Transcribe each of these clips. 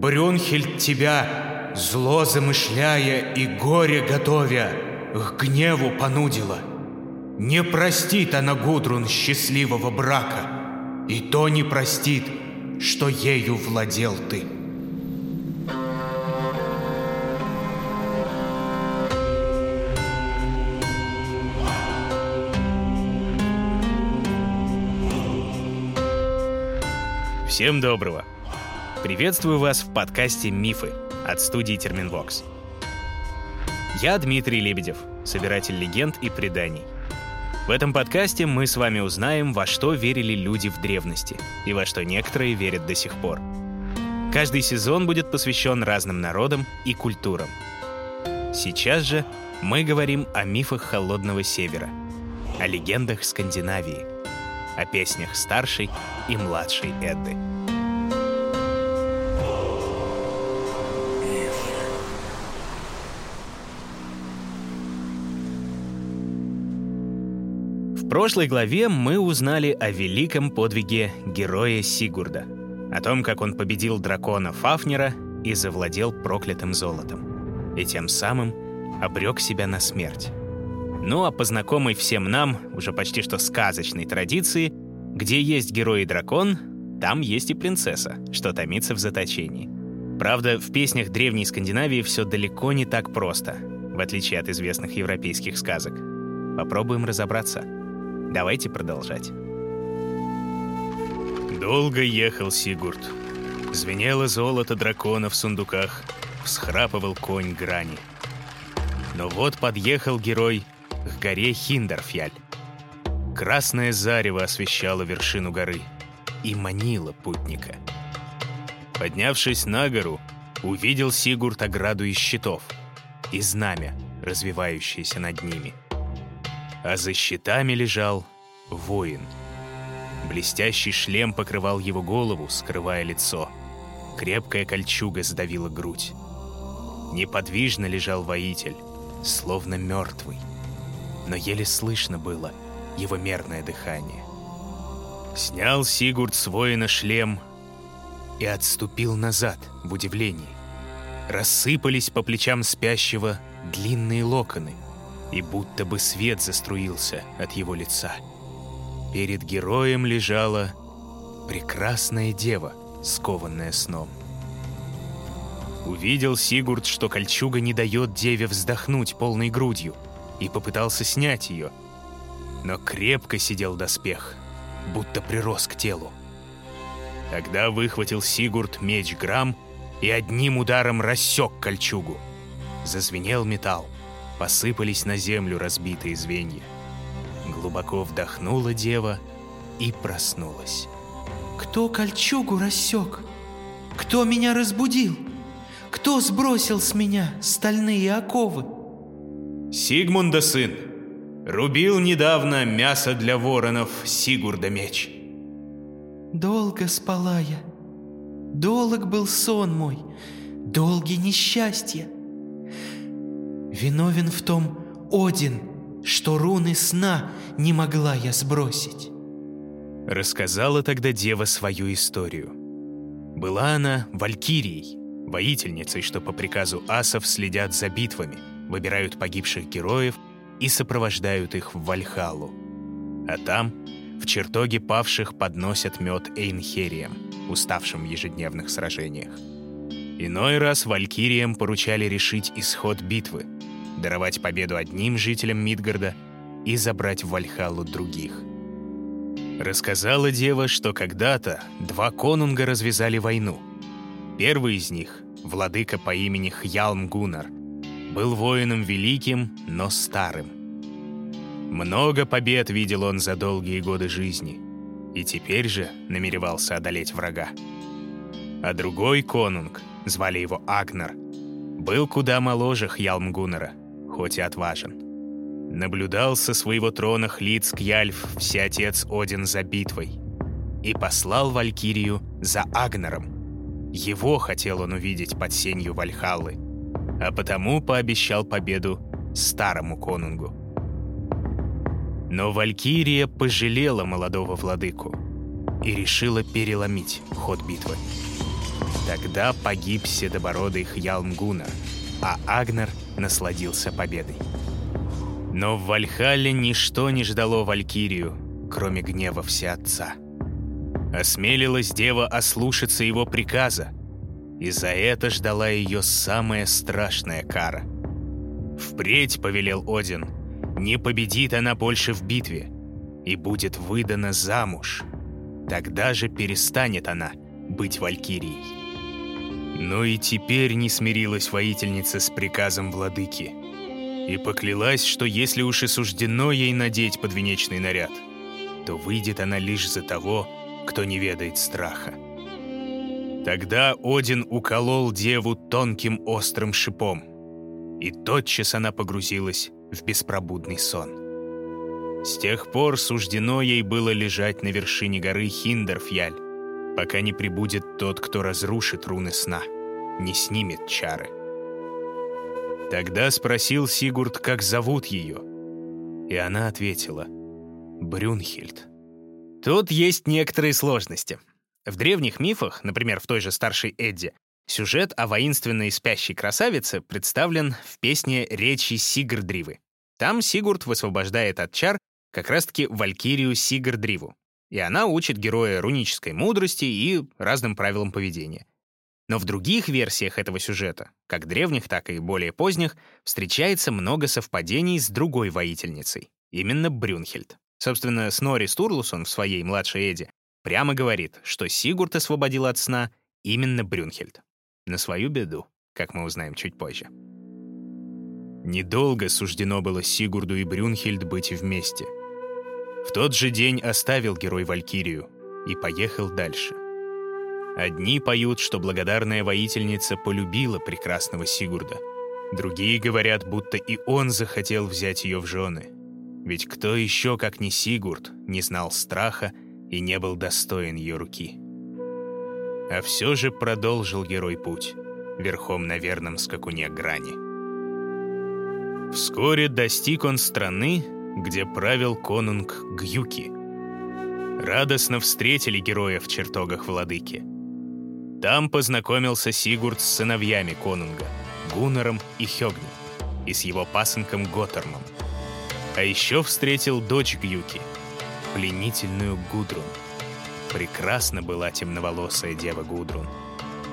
Брюнхельд тебя, зло замышляя и горе готовя, к гневу понудила. Не простит она Гудрун счастливого брака, и то не простит, что ею владел ты. Всем доброго! Приветствую вас в подкасте «Мифы» от студии Терминвокс. Я Дмитрий Лебедев, собиратель легенд и преданий. В этом подкасте мы с вами узнаем, во что верили люди в древности и во что некоторые верят до сих пор. Каждый сезон будет посвящен разным народам и культурам. Сейчас же мы говорим о мифах Холодного Севера, о легендах Скандинавии, о песнях старшей и младшей Эдды. Прошлой главе мы узнали о великом подвиге героя Сигурда, о том, как он победил дракона Фафнера и завладел проклятым золотом, и тем самым обрек себя на смерть. Ну а по знакомой всем нам, уже почти что сказочной традиции, где есть герой и дракон, там есть и принцесса, что томится в заточении. Правда, в песнях древней Скандинавии все далеко не так просто, в отличие от известных европейских сказок. Попробуем разобраться. Давайте продолжать. Долго ехал Сигурд. Звенело золото дракона в сундуках, всхрапывал конь грани. Но вот подъехал герой к горе Хиндарфьяль. Красное зарево освещало вершину горы и манило путника. Поднявшись на гору, увидел Сигурд ограду из щитов и знамя, развивающееся над ними — а за щитами лежал воин. Блестящий шлем покрывал его голову, скрывая лицо. Крепкая кольчуга сдавила грудь. Неподвижно лежал воитель, словно мертвый. Но еле слышно было его мерное дыхание. Снял Сигурд с воина шлем и отступил назад в удивлении. Рассыпались по плечам спящего длинные локоны — и будто бы свет заструился от его лица. Перед героем лежала прекрасная дева, скованная сном. Увидел Сигурд, что кольчуга не дает деве вздохнуть полной грудью, и попытался снять ее. Но крепко сидел доспех, будто прирос к телу. Тогда выхватил Сигурд меч Грам и одним ударом рассек кольчугу. Зазвенел металл посыпались на землю разбитые звенья. Глубоко вдохнула дева и проснулась. «Кто кольчугу рассек? Кто меня разбудил? Кто сбросил с меня стальные оковы?» «Сигмунда сын, рубил недавно мясо для воронов Сигурда меч». «Долго спала я, долг был сон мой, долгие несчастья». Виновен в том Один, что руны сна не могла я сбросить. Рассказала тогда дева свою историю. Была она валькирией, воительницей, что по приказу асов следят за битвами, выбирают погибших героев и сопровождают их в Вальхалу. А там, в чертоге павших, подносят мед Эйнхериям, уставшим в ежедневных сражениях. Иной раз валькириям поручали решить исход битвы, даровать победу одним жителям Мидгарда и забрать в Вальхалу других. Рассказала дева, что когда-то два конунга развязали войну. Первый из них, владыка по имени Хьялм Гуннар, был воином великим, но старым. Много побед видел он за долгие годы жизни, и теперь же намеревался одолеть врага. А другой конунг, звали его Агнар, был куда моложе Хьялм Гуннера хоть и отважен. Наблюдал со своего трона Хлиц Кьяльф, всеотец Один за битвой, и послал Валькирию за Агнером. Его хотел он увидеть под сенью Вальхаллы, а потому пообещал победу старому конунгу. Но Валькирия пожалела молодого владыку и решила переломить ход битвы. Тогда погиб седобородый Хьялмгуна, а Агнер насладился победой. Но в Вальхалле ничто не ждало Валькирию, кроме гнева Всеотца. Осмелилась дева ослушаться его приказа, и за это ждала ее самая страшная кара. Впредь, повелел Один, не победит она больше в битве и будет выдана замуж. Тогда же перестанет она быть Валькирией. Но и теперь не смирилась воительница с приказом владыки и поклялась, что если уж и суждено ей надеть подвенечный наряд, то выйдет она лишь за того, кто не ведает страха. Тогда Один уколол деву тонким острым шипом, и тотчас она погрузилась в беспробудный сон. С тех пор суждено ей было лежать на вершине горы Хиндерфьяль, пока не прибудет тот, кто разрушит руны сна, не снимет чары. Тогда спросил Сигурд, как зовут ее, и она ответила «Брюнхильд». Тут есть некоторые сложности. В древних мифах, например, в той же старшей Эдде, сюжет о воинственной спящей красавице представлен в песне «Речи Сигрдривы». Там Сигурд высвобождает от чар как раз-таки Валькирию Сигрдриву, и она учит героя рунической мудрости и разным правилам поведения. Но в других версиях этого сюжета, как древних, так и более поздних, встречается много совпадений с другой воительницей, именно Брюнхельд. Собственно, Снори Стурлусон в своей младшей Эде прямо говорит, что Сигурд освободил от сна именно Брюнхельд. На свою беду, как мы узнаем чуть позже. Недолго суждено было Сигурду и Брюнхельд быть вместе. В тот же день оставил герой Валькирию и поехал дальше. Одни поют, что благодарная воительница полюбила прекрасного Сигурда. Другие говорят, будто и он захотел взять ее в жены — ведь кто еще, как не Сигурд, не знал страха и не был достоин ее руки? А все же продолжил герой путь, верхом на верном скакуне грани. Вскоре достиг он страны, где правил конунг Гюки. Радостно встретили героя в чертогах владыки. Там познакомился Сигурд с сыновьями конунга, Гуннером и Хёгни, и с его пасынком Готтермом — а еще встретил дочь Гюки, пленительную Гудрун. Прекрасна была темноволосая дева Гудрун,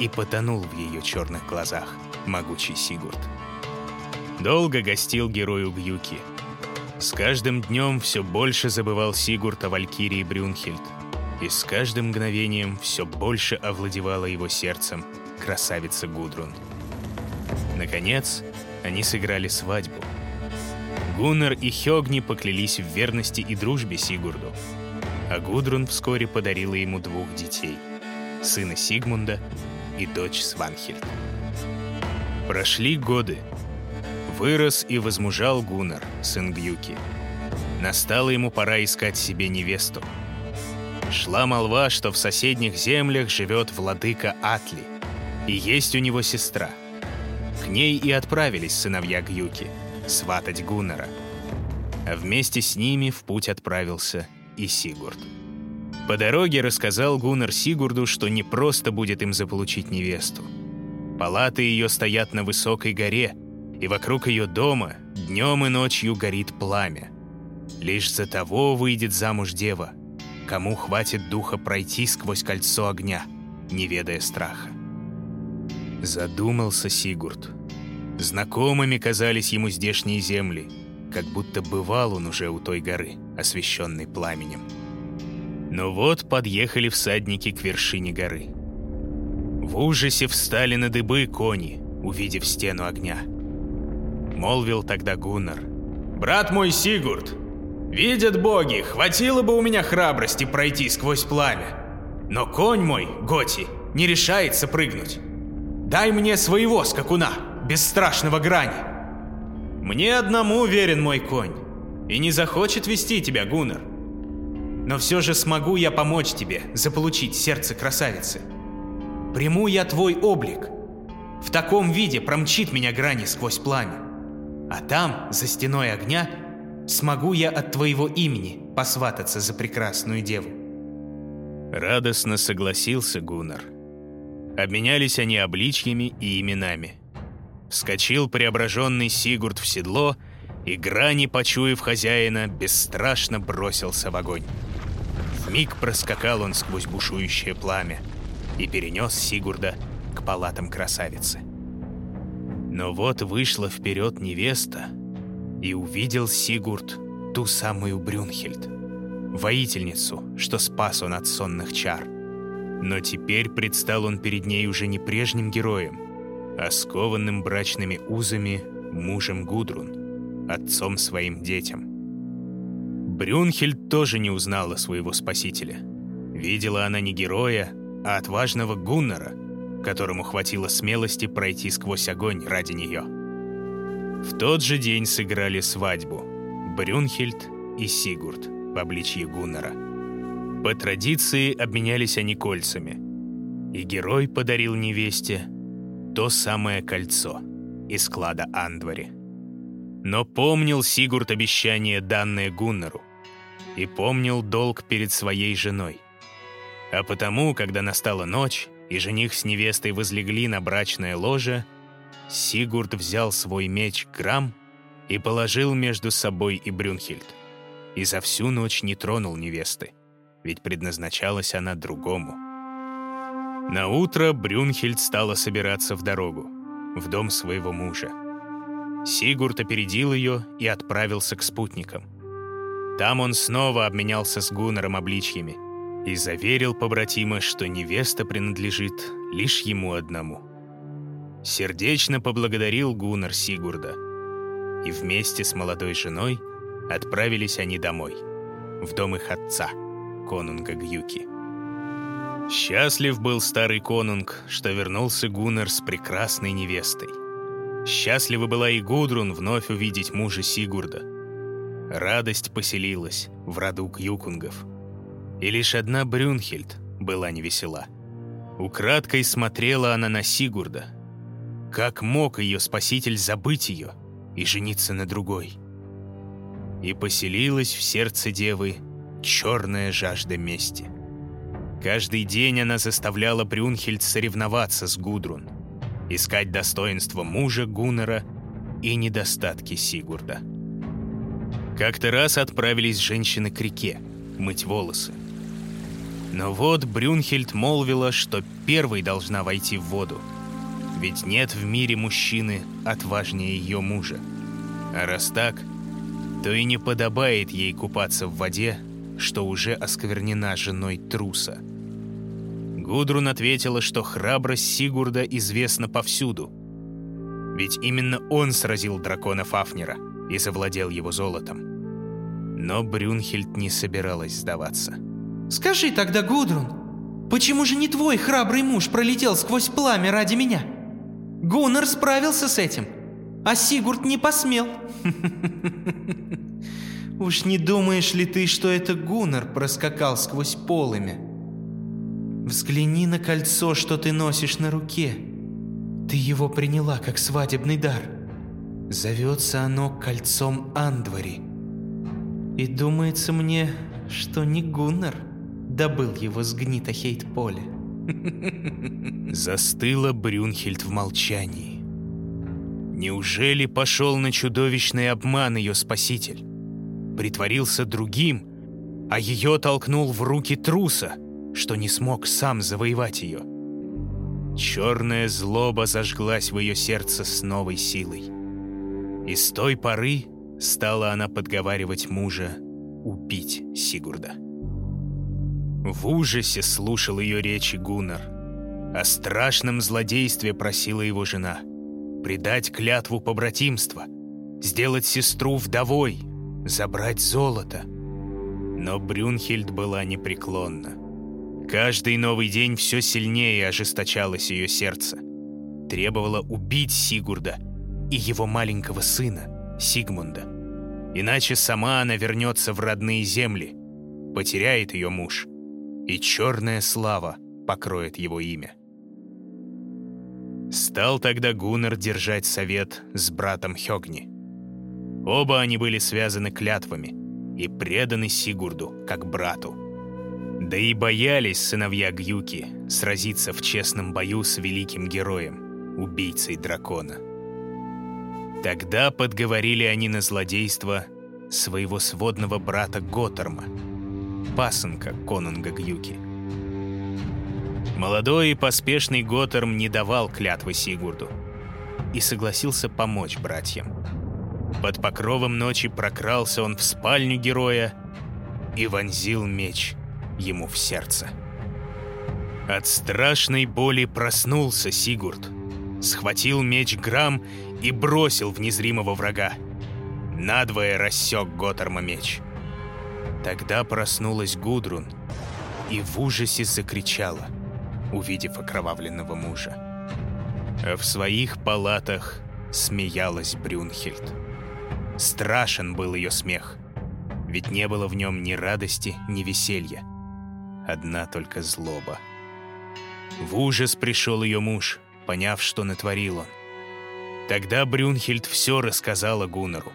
и потонул в ее черных глазах могучий Сигурд. Долго гостил герою Гюки. С каждым днем все больше забывал Сигурд о Валькирии Брюнхельд, и с каждым мгновением все больше овладевала его сердцем красавица Гудрун. Наконец, они сыграли свадьбу — Гуннар и Хёгни поклялись в верности и дружбе Сигурду, а Гудрун вскоре подарила ему двух детей — сына Сигмунда и дочь Сванхельд. Прошли годы. Вырос и возмужал Гуннар, сын Гюки. Настала ему пора искать себе невесту. Шла молва, что в соседних землях живет владыка Атли, и есть у него сестра. К ней и отправились сыновья Гюки — сватать Гуннера. А вместе с ними в путь отправился и Сигурд. По дороге рассказал Гуннер Сигурду, что не просто будет им заполучить невесту. Палаты ее стоят на высокой горе, и вокруг ее дома днем и ночью горит пламя. Лишь за того выйдет замуж дева, кому хватит духа пройти сквозь кольцо огня, не ведая страха. Задумался Сигурд — Знакомыми казались ему здешние земли, как будто бывал он уже у той горы, освещенной пламенем. Но вот подъехали всадники к вершине горы. В ужасе встали на дыбы кони, увидев стену огня. Молвил тогда Гуннар. «Брат мой Сигурд, видят боги, хватило бы у меня храбрости пройти сквозь пламя. Но конь мой, Готи, не решается прыгнуть. Дай мне своего скакуна!» бесстрашного грани. Мне одному верен мой конь, и не захочет вести тебя Гуннар. Но все же смогу я помочь тебе заполучить сердце красавицы. Приму я твой облик. В таком виде промчит меня грани сквозь пламя. А там, за стеной огня, смогу я от твоего имени посвататься за прекрасную деву. Радостно согласился Гуннар. Обменялись они обличьями и именами. Вскочил преображенный Сигурд в седло и, грани почуяв хозяина, бесстрашно бросился в огонь. В миг проскакал он сквозь бушующее пламя и перенес Сигурда к палатам красавицы. Но вот вышла вперед невеста, и увидел Сигурд ту самую Брюнхельд, воительницу, что спас он от сонных чар. Но теперь предстал он перед ней уже не прежним героем, а скованным брачными узами мужем Гудрун, отцом своим детям. Брюнхельд тоже не узнала своего спасителя. Видела она не героя, а отважного Гуннера, которому хватило смелости пройти сквозь огонь ради нее. В тот же день сыграли свадьбу Брюнхельд и Сигурд в обличье Гуннера. По традиции обменялись они кольцами, и герой подарил невесте то самое кольцо из склада Андвари. Но помнил Сигурд обещание, данное Гуннеру, и помнил долг перед своей женой. А потому, когда настала ночь, и жених с невестой возлегли на брачное ложе, Сигурд взял свой меч Грам и положил между собой и Брюнхильд. И за всю ночь не тронул невесты, ведь предназначалась она другому. На утро Брюнхельд стала собираться в дорогу, в дом своего мужа. Сигурд опередил ее и отправился к спутникам. Там он снова обменялся с Гуннером обличьями и заверил побратима, что невеста принадлежит лишь ему одному. Сердечно поблагодарил Гуннер Сигурда, и вместе с молодой женой отправились они домой, в дом их отца, конунга Гюки. Счастлив был старый конунг, что вернулся Гуннер с прекрасной невестой. Счастлива была и Гудрун вновь увидеть мужа Сигурда. Радость поселилась в роду Кьюкунгов. И лишь одна Брюнхельд была невесела. Украдкой смотрела она на Сигурда. Как мог ее спаситель забыть ее и жениться на другой? И поселилась в сердце девы черная жажда мести. Каждый день она заставляла Брюнхельд соревноваться с Гудрун, искать достоинства мужа Гуннера и недостатки Сигурда. Как-то раз отправились женщины к реке мыть волосы. Но вот Брюнхельд молвила, что первой должна войти в воду, ведь нет в мире мужчины отважнее ее мужа. А раз так, то и не подобает ей купаться в воде, что уже осквернена женой труса – Гудрун ответила, что храбрость Сигурда известна повсюду. Ведь именно он сразил дракона Фафнера и завладел его золотом. Но Брюнхельд не собиралась сдаваться. «Скажи тогда, Гудрун, почему же не твой храбрый муж пролетел сквозь пламя ради меня? Гуннар справился с этим, а Сигурд не посмел. Уж не думаешь ли ты, что это Гуннар проскакал сквозь полымя? Взгляни на кольцо, что ты носишь на руке. Ты его приняла как свадебный дар. Зовется оно кольцом Андвари. И думается мне, что не Гуннар добыл его с гнита Хейт-поля. Застыла Брюнхельд в молчании. Неужели пошел на чудовищный обман ее спаситель? Притворился другим, а ее толкнул в руки труса — что не смог сам завоевать ее. Черная злоба зажглась в ее сердце с новой силой. И с той поры стала она подговаривать мужа убить Сигурда. В ужасе слушал ее речи Гуннар. О страшном злодействе просила его жена. Предать клятву побратимства, сделать сестру вдовой, забрать золото. Но Брюнхельд была непреклонна. Каждый новый день все сильнее ожесточалось ее сердце. Требовало убить Сигурда и его маленького сына, Сигмунда. Иначе сама она вернется в родные земли, потеряет ее муж, и черная слава покроет его имя. Стал тогда Гуннар держать совет с братом Хёгни. Оба они были связаны клятвами и преданы Сигурду, как брату. Да и боялись сыновья Гюки сразиться в честном бою с великим героем, убийцей дракона. Тогда подговорили они на злодейство своего сводного брата Готорма, пасынка конунга Гюки. Молодой и поспешный Готорм не давал клятвы Сигурду и согласился помочь братьям. Под покровом ночи прокрался он в спальню героя и вонзил меч ему в сердце. От страшной боли проснулся Сигурд, схватил меч Грам и бросил в незримого врага. Надвое рассек Готорма меч. Тогда проснулась Гудрун и в ужасе закричала, увидев окровавленного мужа. А в своих палатах смеялась Брюнхельд. Страшен был ее смех, ведь не было в нем ни радости, ни веселья. Одна только злоба. В ужас пришел ее муж, поняв, что натворил он. Тогда Брюнхельд все рассказала Гуннару.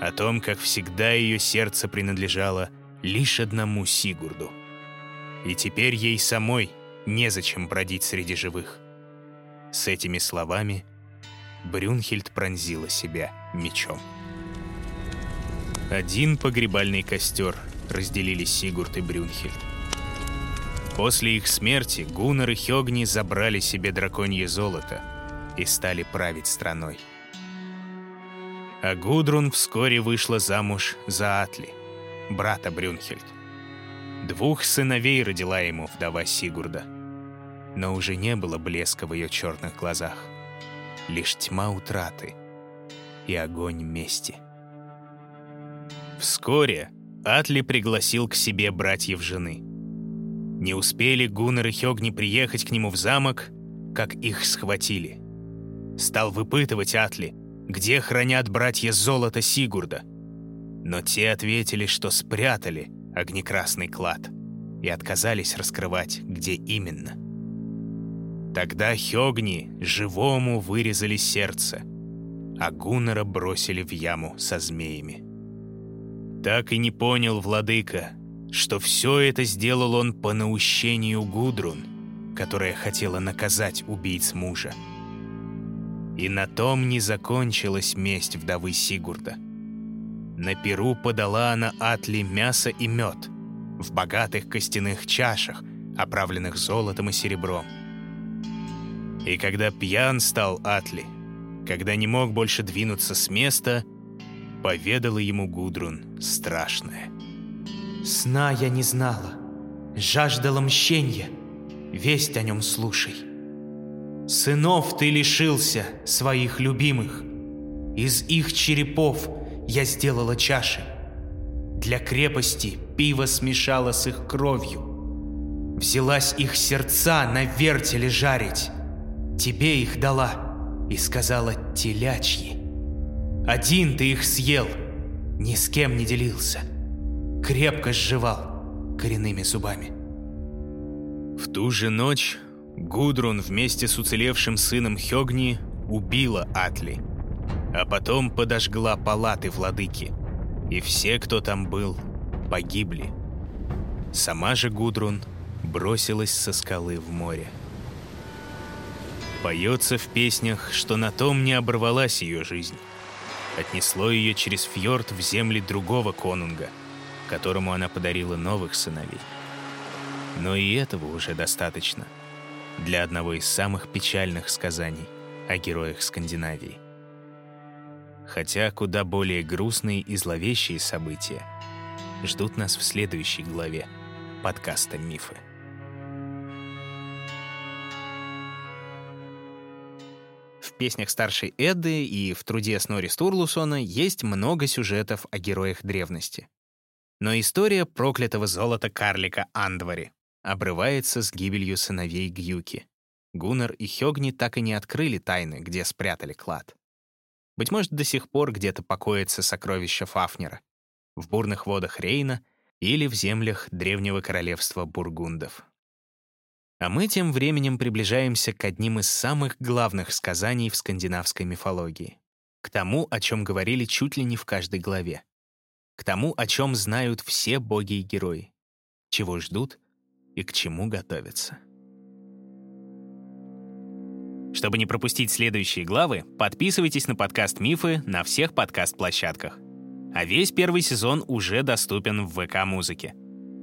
О том, как всегда ее сердце принадлежало лишь одному Сигурду. И теперь ей самой незачем бродить среди живых. С этими словами Брюнхельд пронзила себя мечом. Один погребальный костер разделили Сигурд и Брюнхельд. После их смерти Гуннар и Хёгни забрали себе драконье золото и стали править страной. А Гудрун вскоре вышла замуж за Атли, брата Брюнхельд. Двух сыновей родила ему вдова Сигурда. Но уже не было блеска в ее черных глазах. Лишь тьма утраты и огонь мести. Вскоре Атли пригласил к себе братьев жены. Не успели Гуннер и Хёгни приехать к нему в замок, как их схватили. Стал выпытывать Атли, где хранят братья золото Сигурда. Но те ответили, что спрятали огнекрасный клад и отказались раскрывать, где именно. Тогда Хёгни живому вырезали сердце, а Гуннера бросили в яму со змеями. Так и не понял владыка, что все это сделал он по наущению Гудрун, которая хотела наказать убийц мужа. И на том не закончилась месть вдовы Сигурда. На перу подала она Атли мясо и мед в богатых костяных чашах, оправленных золотом и серебром. И когда пьян стал Атли, когда не мог больше двинуться с места — поведала ему Гудрун страшное. «Сна я не знала, жаждала мщенья, весть о нем слушай. Сынов ты лишился, своих любимых, из их черепов я сделала чаши. Для крепости пиво смешала с их кровью. Взялась их сердца на вертеле жарить. Тебе их дала и сказала телячьи. Один ты их съел, ни с кем не делился. Крепко сживал коренными зубами. В ту же ночь Гудрун вместе с уцелевшим сыном Хёгни убила Атли, а потом подожгла палаты владыки, и все, кто там был, погибли. Сама же Гудрун бросилась со скалы в море. Поется в песнях, что на том не оборвалась ее жизнь отнесло ее через фьорд в земли другого конунга, которому она подарила новых сыновей. Но и этого уже достаточно для одного из самых печальных сказаний о героях Скандинавии. Хотя куда более грустные и зловещие события ждут нас в следующей главе подкаста «Мифы». песнях старшей Эдды и в труде Снори Стурлусона есть много сюжетов о героях древности. Но история проклятого золота карлика Андвари обрывается с гибелью сыновей Гюки. Гуннар и Хёгни так и не открыли тайны, где спрятали клад. Быть может, до сих пор где-то покоится сокровище Фафнера, в бурных водах Рейна или в землях древнего королевства бургундов. А мы тем временем приближаемся к одним из самых главных сказаний в скандинавской мифологии. К тому, о чем говорили чуть ли не в каждой главе. К тому, о чем знают все боги и герои. Чего ждут и к чему готовиться. Чтобы не пропустить следующие главы, подписывайтесь на подкаст «Мифы» на всех подкаст-площадках. А весь первый сезон уже доступен в ВК-музыке.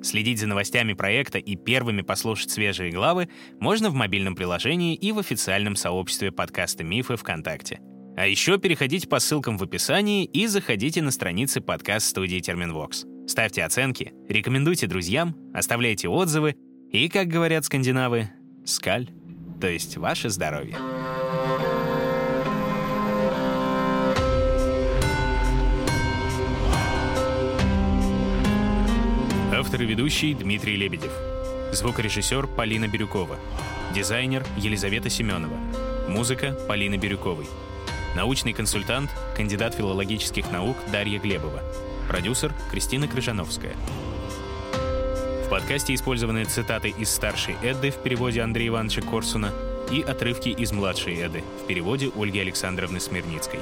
Следить за новостями проекта и первыми послушать свежие главы можно в мобильном приложении и в официальном сообществе подкаста «Мифы» ВКонтакте. А еще переходите по ссылкам в описании и заходите на страницы подкаст-студии Терминвокс. Ставьте оценки, рекомендуйте друзьям, оставляйте отзывы и, как говорят скандинавы, скаль, то есть ваше здоровье. Автор и ведущий Дмитрий Лебедев. Звукорежиссер Полина Бирюкова. Дизайнер Елизавета Семенова. Музыка Полины Бирюковой. Научный консультант, кандидат филологических наук Дарья Глебова. Продюсер Кристина Крыжановская. В подкасте использованы цитаты из старшей Эдды в переводе Андрея Ивановича Корсуна и отрывки из младшей Эды в переводе Ольги Александровны Смирницкой.